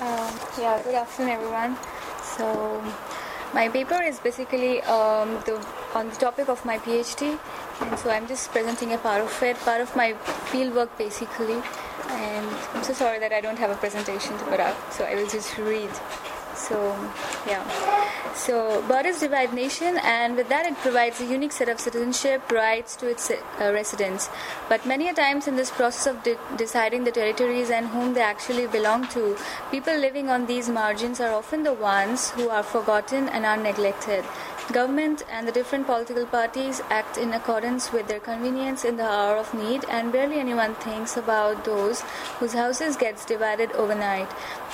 Um, yeah, good afternoon, everyone. So, my paper is basically um, the, on the topic of my PhD, and so I'm just presenting a part of it, part of my fieldwork basically. And I'm so sorry that I don't have a presentation to put up, so I will just read. So, yeah. So, borders divide nation, and with that, it provides a unique set of citizenship rights to its uh, residents. But many a times, in this process of de- deciding the territories and whom they actually belong to, people living on these margins are often the ones who are forgotten and are neglected. Government and the different political parties act in accordance with their convenience in the hour of need, and barely anyone thinks about those whose houses gets divided overnight.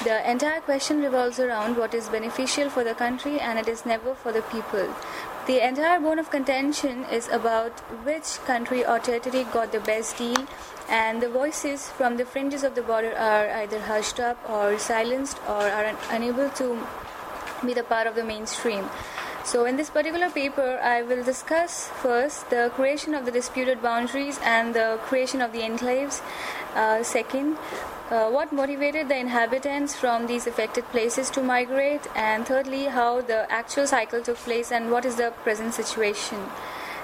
The entire question revolves around what is beneficial for the country, and it is never for the people. The entire bone of contention is about which country or territory got the best deal, and the voices from the fringes of the border are either hushed up or silenced or are un- unable to be the part of the mainstream. So, in this particular paper, I will discuss first the creation of the disputed boundaries and the creation of the enclaves. Uh, second, uh, what motivated the inhabitants from these affected places to migrate, and thirdly, how the actual cycle took place and what is the present situation.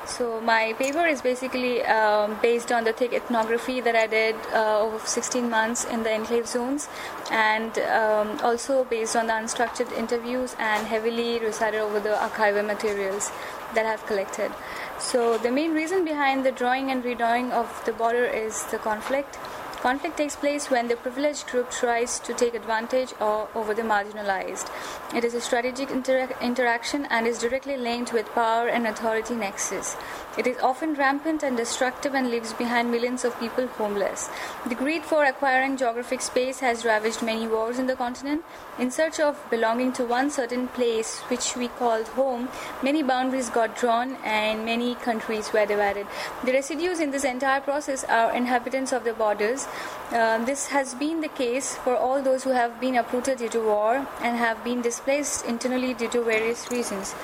So my paper is basically um, based on the thick ethnography that I did uh, over 16 months in the enclave zones, and um, also based on the unstructured interviews and heavily recited over the archival materials that I've collected. So the main reason behind the drawing and redrawing of the border is the conflict. Conflict takes place when the privileged group tries to take advantage or, over the marginalized. It is a strategic intera- interaction and is directly linked with power and authority nexus. It is often rampant and destructive and leaves behind millions of people homeless. The greed for acquiring geographic space has ravaged many wars in the continent. In search of belonging to one certain place, which we called home, many boundaries got drawn and many countries were divided. The residues in this entire process are inhabitants of the borders. Uh, this has been the case for all those who have been uprooted due to war and have been displaced internally due to various reasons.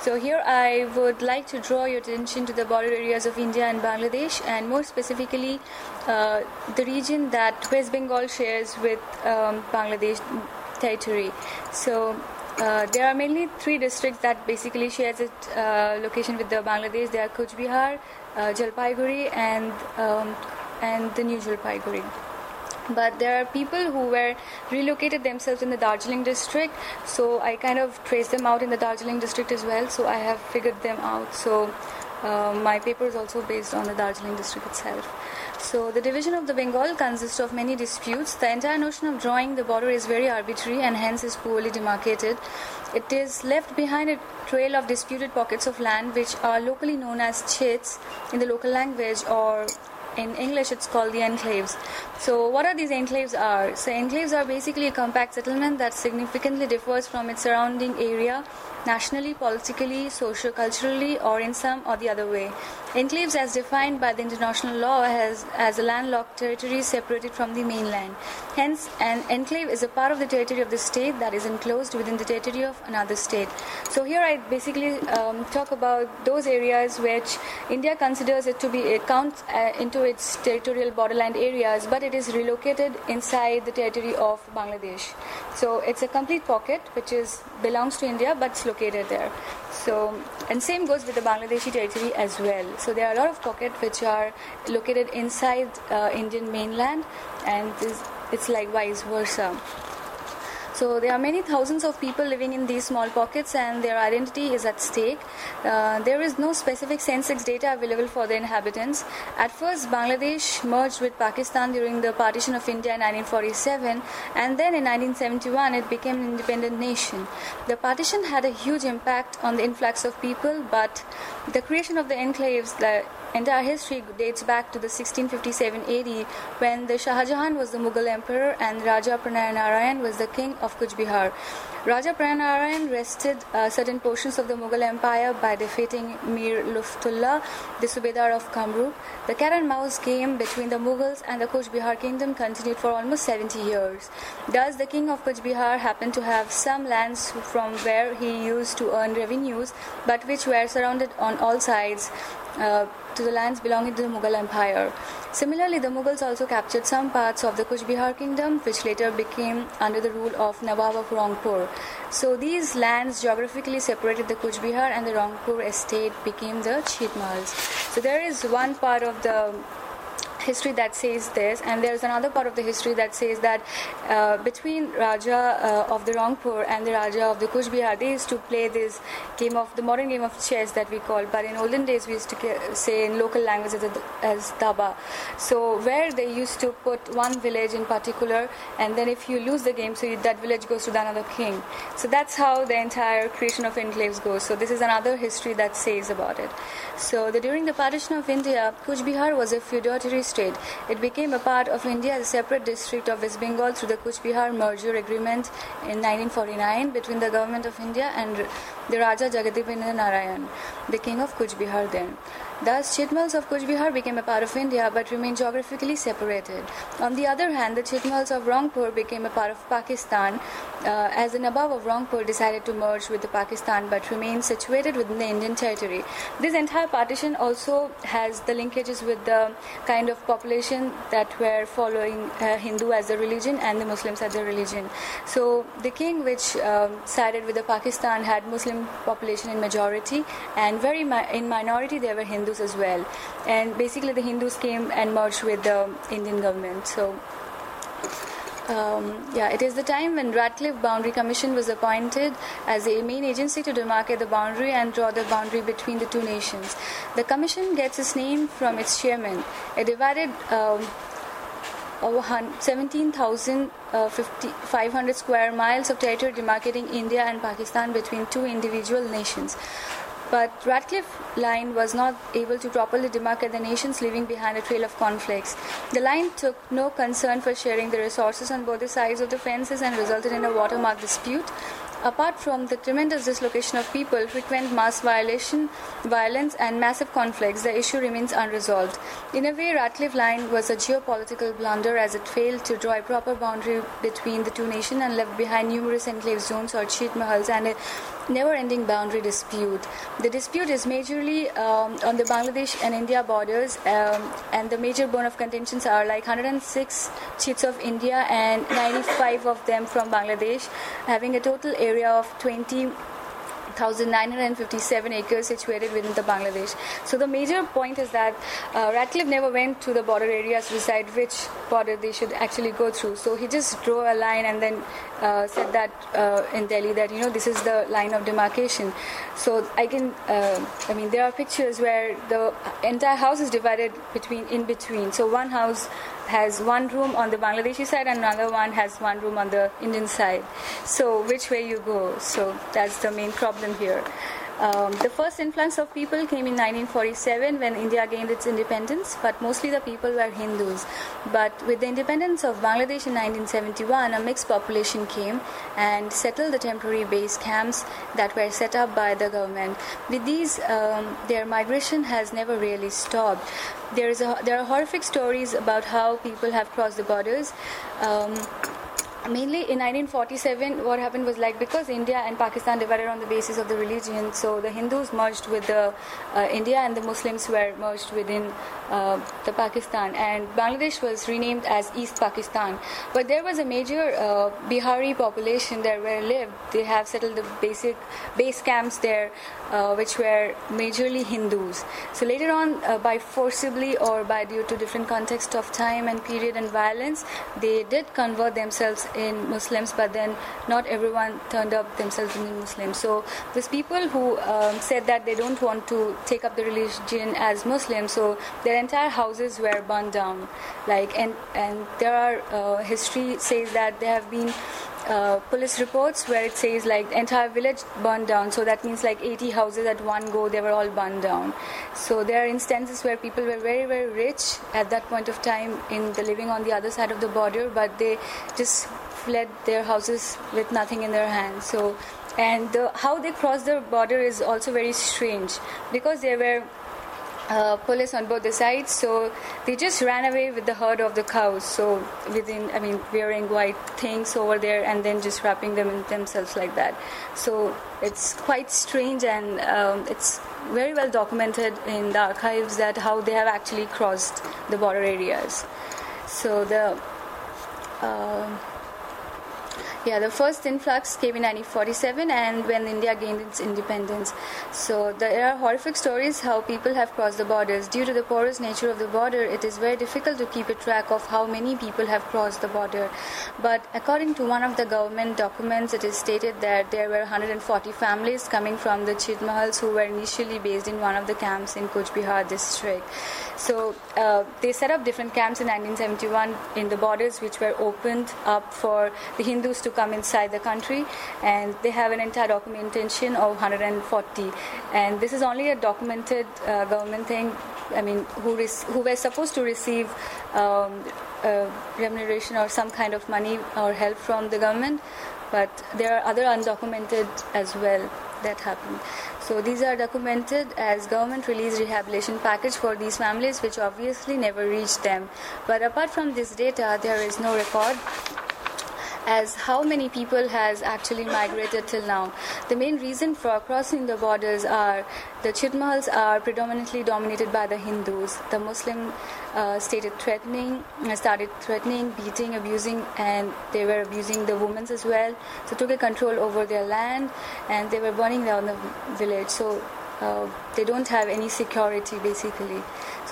So here I would like to draw your attention to the border areas of India and Bangladesh, and more specifically, uh, the region that West Bengal shares with um, Bangladesh territory. So. Uh, there are mainly three districts that basically shares its uh, location with the Bangladesh. They are Cooch Behar, uh, Jalpaiguri, and um, and the New Jalpaiguri. But there are people who were relocated themselves in the Darjeeling district so I kind of traced them out in the Darjeeling district as well so I have figured them out. So uh, my paper is also based on the Darjeeling district itself. So the division of the Bengal consists of many disputes. The entire notion of drawing the border is very arbitrary and hence is poorly demarcated. It is left behind a trail of disputed pockets of land which are locally known as chits in the local language or in English it's called the enclaves. So what are these enclaves are? So enclaves are basically a compact settlement that significantly differs from its surrounding area nationally, politically, socio-culturally or in some or the other way. Enclaves as defined by the international law has as a landlocked territory separated from the mainland. Hence an enclave is a part of the territory of the state that is enclosed within the territory of another state. So here I basically um, talk about those areas which India considers it to be it counts uh, into its territorial borderland areas but it is relocated inside the territory of Bangladesh. So it's a complete pocket which is belongs to India but it's located there. So and same goes with the Bangladeshi territory as well. So there are a lot of pockets which are located inside uh, Indian mainland and this, it's like vice versa. So there are many thousands of people living in these small pockets, and their identity is at stake. Uh, there is no specific census data available for the inhabitants. At first, Bangladesh merged with Pakistan during the partition of India in 1947, and then in 1971 it became an independent nation. The partition had a huge impact on the influx of people, but the creation of the enclaves, the entire history dates back to the 1657 AD when the Shah Jahan was the Mughal emperor and Raja Pranay was the king of Cooch Behar. Raja Pranay wrested uh, certain portions of the Mughal Empire by defeating Mir Luftullah, the Subedar of Kamrup. The cat and mouse game between the Mughals and the Cooch Behar kingdom continued for almost 70 years. Thus, the king of Cooch Behar happened to have some lands from where he used to earn revenues, but which were surrounded on all sides uh, to the lands belonging to the Mughal Empire. Similarly, the Mughals also captured some parts of the Kuch Bihar kingdom, which later became under the rule of Nawab of Rangpur. So these lands geographically separated the Kuch Bihar and the Rangpur estate became the Chitmals. So there is one part of the history that says this, and there's another part of the history that says that uh, between Raja uh, of the Rangpur and the Raja of the Kuch Bihar, they used to play this game of the modern game of chess that we call, but in olden days we used to say in local language as, as daba. So where they used to put one village in particular, and then if you lose the game, so you, that village goes to the another king. So that's how the entire creation of enclaves goes. So this is another history that says about it. So the, during the partition of India, Kuch Bihar was a feudatory state. It became a part of India as a separate district of West Bengal through the Kuch Bihar merger agreement in 1949 between the government of India and the Raja Jagadipendra Narayan, the king of Kuch Bihar then. Thus, Chitmals of Kuch Bihar became a part of India but remained geographically separated. On the other hand, the Chitmals of Rangpur became a part of Pakistan uh, as the Nawab of Rangpur decided to merge with the Pakistan but remained situated within the Indian territory. This entire partition also has the linkages with the kind of population that were following uh, Hindu as a religion and the Muslims as a religion. So the king which um, sided with the Pakistan had Muslim population in majority and very mi- in minority there were Hindus Hindus as well. And basically, the Hindus came and merged with the Indian government. So, um, yeah, it is the time when Radcliffe Boundary Commission was appointed as a main agency to demarcate the boundary and draw the boundary between the two nations. The commission gets its name from its chairman. It divided um, 17,500 uh, square miles of territory demarcating India and Pakistan between two individual nations. But Radcliffe Line was not able to properly demarcate the nations, leaving behind a trail of conflicts. The line took no concern for sharing the resources on both the sides of the fences and resulted in a watermark dispute. Apart from the tremendous dislocation of people, frequent mass violation, violence, and massive conflicts, the issue remains unresolved. In a way, Radcliffe Line was a geopolitical blunder as it failed to draw a proper boundary between the two nations and left behind numerous enclave zones or chit mahals and a never ending boundary dispute. The dispute is majorly um, on the Bangladesh and India borders, um, and the major bone of contentions are like 106 chits of India and 95 of them from Bangladesh, having a total area of 20 1,957 acres situated within the Bangladesh. So the major point is that uh, Radcliffe never went to the border areas to decide which border they should actually go through. So he just drew a line and then uh, said that uh, in Delhi that you know this is the line of demarcation. So I can, uh, I mean, there are pictures where the entire house is divided between in between. So one house has one room on the Bangladeshi side and another one has one room on the Indian side. So which way you go? So that's the main problem here. Um, the first influx of people came in 1947 when India gained its independence, but mostly the people were Hindus. But with the independence of Bangladesh in 1971, a mixed population came and settled the temporary base camps that were set up by the government. With these, um, their migration has never really stopped. There, is a, there are horrific stories about how people have crossed the borders. Um, mainly in 1947 what happened was like because india and pakistan divided on the basis of the religion so the hindus merged with the uh, india and the muslims were merged within uh, the pakistan. And bangladesh was renamed as east pakistan. But there was a major uh, bihari population there where lived. They have settled the basic base camps there uh, which were majorly hindus. So later on uh, by forcibly or by due to different context of time and period and violence they did convert themselves in Muslims, but then not everyone turned up themselves in Muslims. So these people who um, said that they don't want to take up the religion as Muslims, so their entire houses were burned down. Like and and there are uh, history says that there have been uh, police reports where it says like the entire village burned down so that means like 80 houses at one go they were all burned down so there are instances where people were very very rich at that point of time in the living on the other side of the border but they just fled their houses with nothing in their hands so and the, how they crossed the border is also very strange because there were uh, police on both the sides. So they just ran away with the herd of the cows. So within, I mean, wearing white things over there and then just wrapping them in themselves like that. So it's quite strange and um, it's very well documented in the archives that how they have actually crossed the border areas. So the uh, yeah, the first influx came in 1947 and when India gained its independence. So there are horrific stories how people have crossed the borders. Due to the porous nature of the border, it is very difficult to keep a track of how many people have crossed the border. But according to one of the government documents, it is stated that there were 140 families coming from the Chitmahals who were initially based in one of the camps in Cooch Behar district. So uh, they set up different camps in 1971 in the borders, which were opened up for the Hindus to come inside the country, and they have an entire documentation of 140. And this is only a documented uh, government thing. I mean, who res- who were supposed to receive um, uh, remuneration or some kind of money or help from the government, but there are other undocumented as well that happened. So these are documented as government release rehabilitation package for these families which obviously never reached them. But apart from this data, there is no record as how many people has actually migrated till now. The main reason for crossing the borders are the Chitmahals are predominantly dominated by the Hindus. The Muslim uh, stated threatening, uh, started threatening, beating, abusing, and they were abusing the women as well. So took a control over their land, and they were burning down the village. So uh, they don't have any security basically.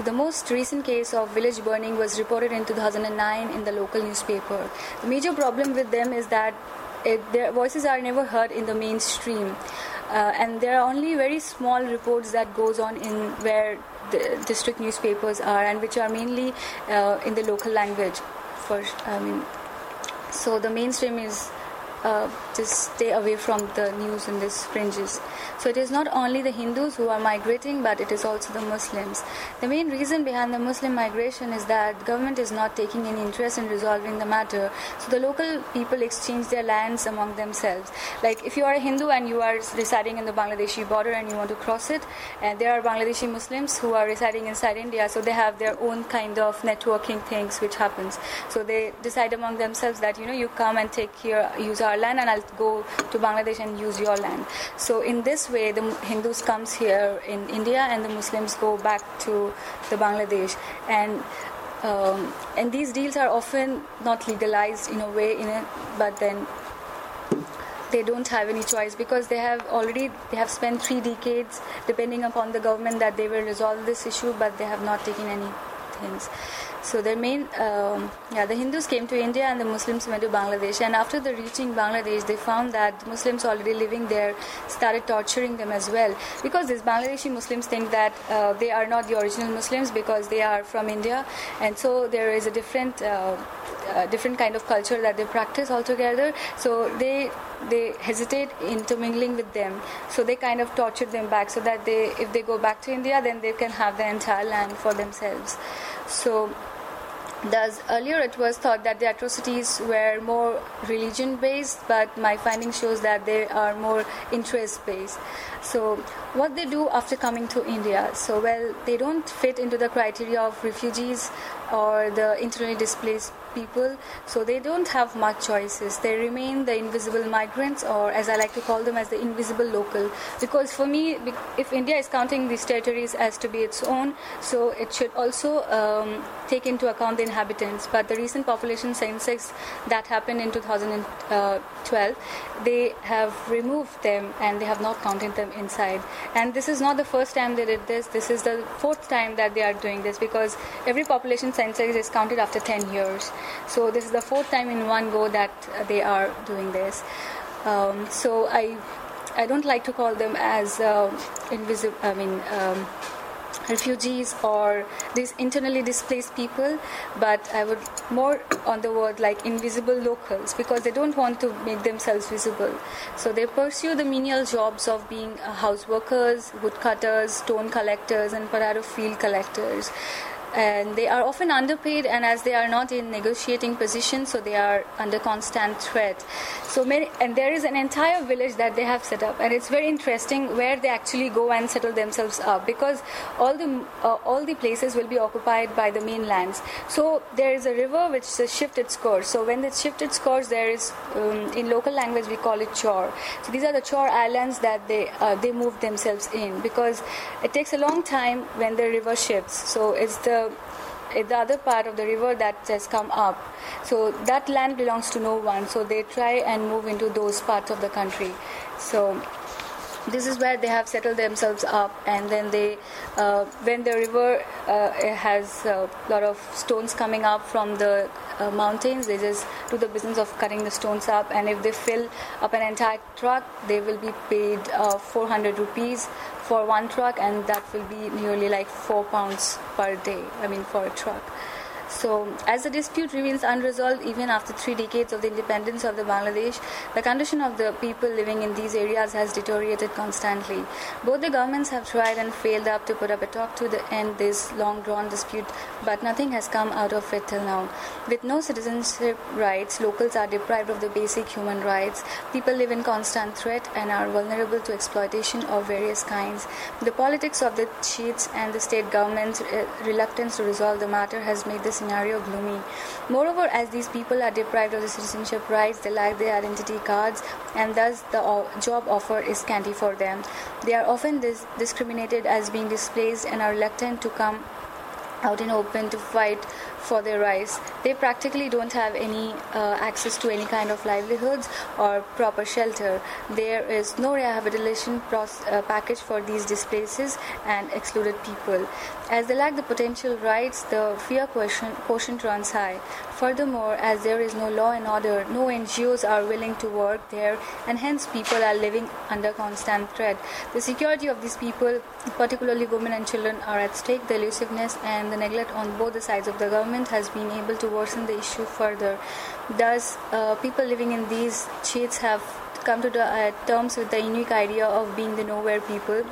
The most recent case of village burning was reported in 2009 in the local newspaper. The major problem with them is that it, their voices are never heard in the mainstream. Uh, and there are only very small reports that goes on in where the district newspapers are and which are mainly uh, in the local language for I mean so the mainstream is uh, just stay away from the news in these fringes. So it is not only the Hindus who are migrating, but it is also the Muslims. The main reason behind the Muslim migration is that government is not taking any interest in resolving the matter. So the local people exchange their lands among themselves. Like if you are a Hindu and you are residing in the Bangladeshi border and you want to cross it, and there are Bangladeshi Muslims who are residing inside India, so they have their own kind of networking things which happens. So they decide among themselves that you know you come and take here use our our land and I'll go to Bangladesh and use your land. So in this way, the Hindus comes here in India and the Muslims go back to the Bangladesh and. Um, and these deals are often not legalized in a way, in a, but then they don't have any choice because they have already they have spent three decades depending upon the government that they will resolve this issue, but they have not taken any things. So their main, um, yeah, the Hindus came to India and the Muslims went to Bangladesh. And after the reaching Bangladesh, they found that Muslims already living there started torturing them as well. Because these Bangladeshi Muslims think that uh, they are not the original Muslims because they are from India, and so there is a different, uh, uh, different kind of culture that they practice altogether. So they they hesitate intermingling with them. So they kind of torture them back so that they, if they go back to India, then they can have the entire land for themselves. So Thus, earlier it was thought that the atrocities were more religion based, but my finding shows that they are more interest based. So, what they do after coming to India? So, well, they don't fit into the criteria of refugees or the internally displaced people, so they don't have much choices. They remain the invisible migrants, or as I like to call them, as the invisible local. Because for me, if India is counting these territories as to be its own, so it should also um, take into account the inhabitants. But the recent population census that happened in 2012, they have removed them and they have not counted them inside. And this is not the first time they did this. This is the fourth time that they are doing this because every population census is counted after 10 years. So this is the fourth time in one go that they are doing this. Um, so I, I don't like to call them as uh, invisible. I mean. Um, refugees or these internally displaced people, but I would more on the word like invisible locals because they don't want to make themselves visible. So they pursue the menial jobs of being house workers, woodcutters, stone collectors, and potato field collectors and they are often underpaid and as they are not in negotiating position so they are under constant threat. So many and there is an entire village that they have set up and it's very interesting where they actually go and settle themselves up because all the uh, all the places will be occupied by the mainlands. So there is a river which shifts its course. So when it shifts its course there is um, in local language we call it chor. So these are the chor islands that they uh, they move themselves in because it takes a long time when the river shifts. So it's the the other part of the river that has come up. So that land belongs to no one. So they try and move into those parts of the country. So this is where they have settled themselves up and then they uh, when the river uh, has a lot of stones coming up from the uh, mountains they just do the business of cutting the stones up and if they fill up an entire truck they will be paid uh, 400 rupees for one truck and that will be nearly like 4 pounds per day i mean for a truck so, as the dispute remains unresolved even after three decades of the independence of the Bangladesh, the condition of the people living in these areas has deteriorated constantly. Both the governments have tried and failed up to put up a talk to the end this long-drawn dispute, but nothing has come out of it till now. With no citizenship rights, locals are deprived of the basic human rights. People live in constant threat and are vulnerable to exploitation of various kinds. The politics of the chiefs and the state government's uh, reluctance to resolve the matter has made this scenario gloomy. Moreover, as these people are deprived of the citizenship rights, they lack their identity cards, and thus the job offer is scanty for them. They are often dis- discriminated as being displaced and are reluctant to come out in open to fight for their rights. They practically don't have any uh, access to any kind of livelihoods or proper shelter. There is no rehabilitation process, uh, package for these displaced and excluded people. As they lack the potential rights, the fear quotient, quotient runs high. Furthermore, as there is no law and order, no NGOs are willing to work there, and hence people are living under constant threat. The security of these people, particularly women and children, are at stake. The elusiveness and the neglect on both the sides of the government has been able to worsen the issue further. Thus, uh, people living in these states have come to the, uh, terms with the unique idea of being the nowhere people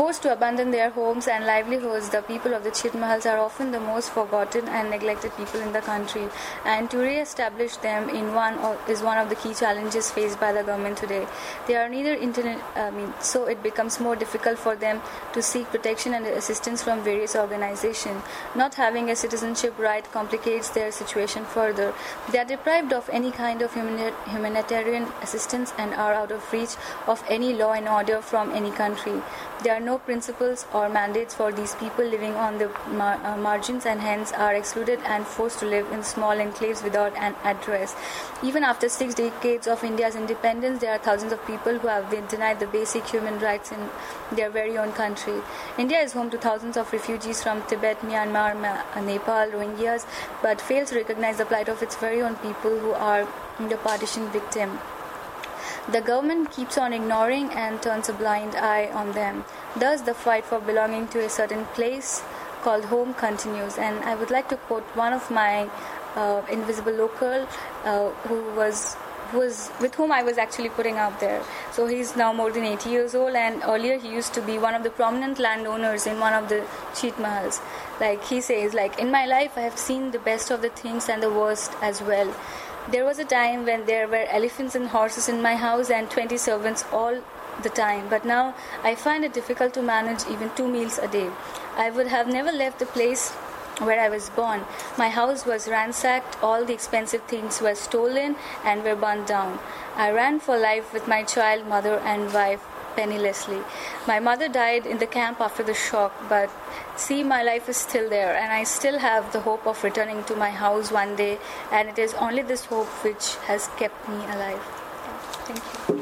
Forced to abandon their homes and livelihoods, the people of the Chitmahals are often the most forgotten and neglected people in the country, and to re-establish them in one is one of the key challenges faced by the government today. They are neither internet, I mean, so it becomes more difficult for them to seek protection and assistance from various organizations. Not having a citizenship right complicates their situation further. They are deprived of any kind of humanitarian assistance and are out of reach of any law and order from any country. There are no principles or mandates for these people living on the mar- uh, margins and hence are excluded and forced to live in small enclaves without an address. Even after six decades of India's independence, there are thousands of people who have been denied the basic human rights in their very own country. India is home to thousands of refugees from Tibet, Myanmar, uh, Nepal, Rohingyas, but fails to recognize the plight of its very own people who are the partition victim. The government keeps on ignoring and turns a blind eye on them. Thus, the fight for belonging to a certain place called home continues. And I would like to quote one of my uh, invisible local uh, who was was with whom I was actually putting out there. So he's now more than 80 years old, and earlier he used to be one of the prominent landowners in one of the chit mahals. Like he says, like in my life, I have seen the best of the things and the worst as well. There was a time when there were elephants and horses in my house and 20 servants all the time, but now I find it difficult to manage even two meals a day. I would have never left the place where I was born. My house was ransacked, all the expensive things were stolen and were burned down. I ran for life with my child, mother, and wife pennilessly. My mother died in the camp after the shock, but see, my life is still there, and I still have the hope of returning to my house one day, and it is only this hope which has kept me alive. Thank you.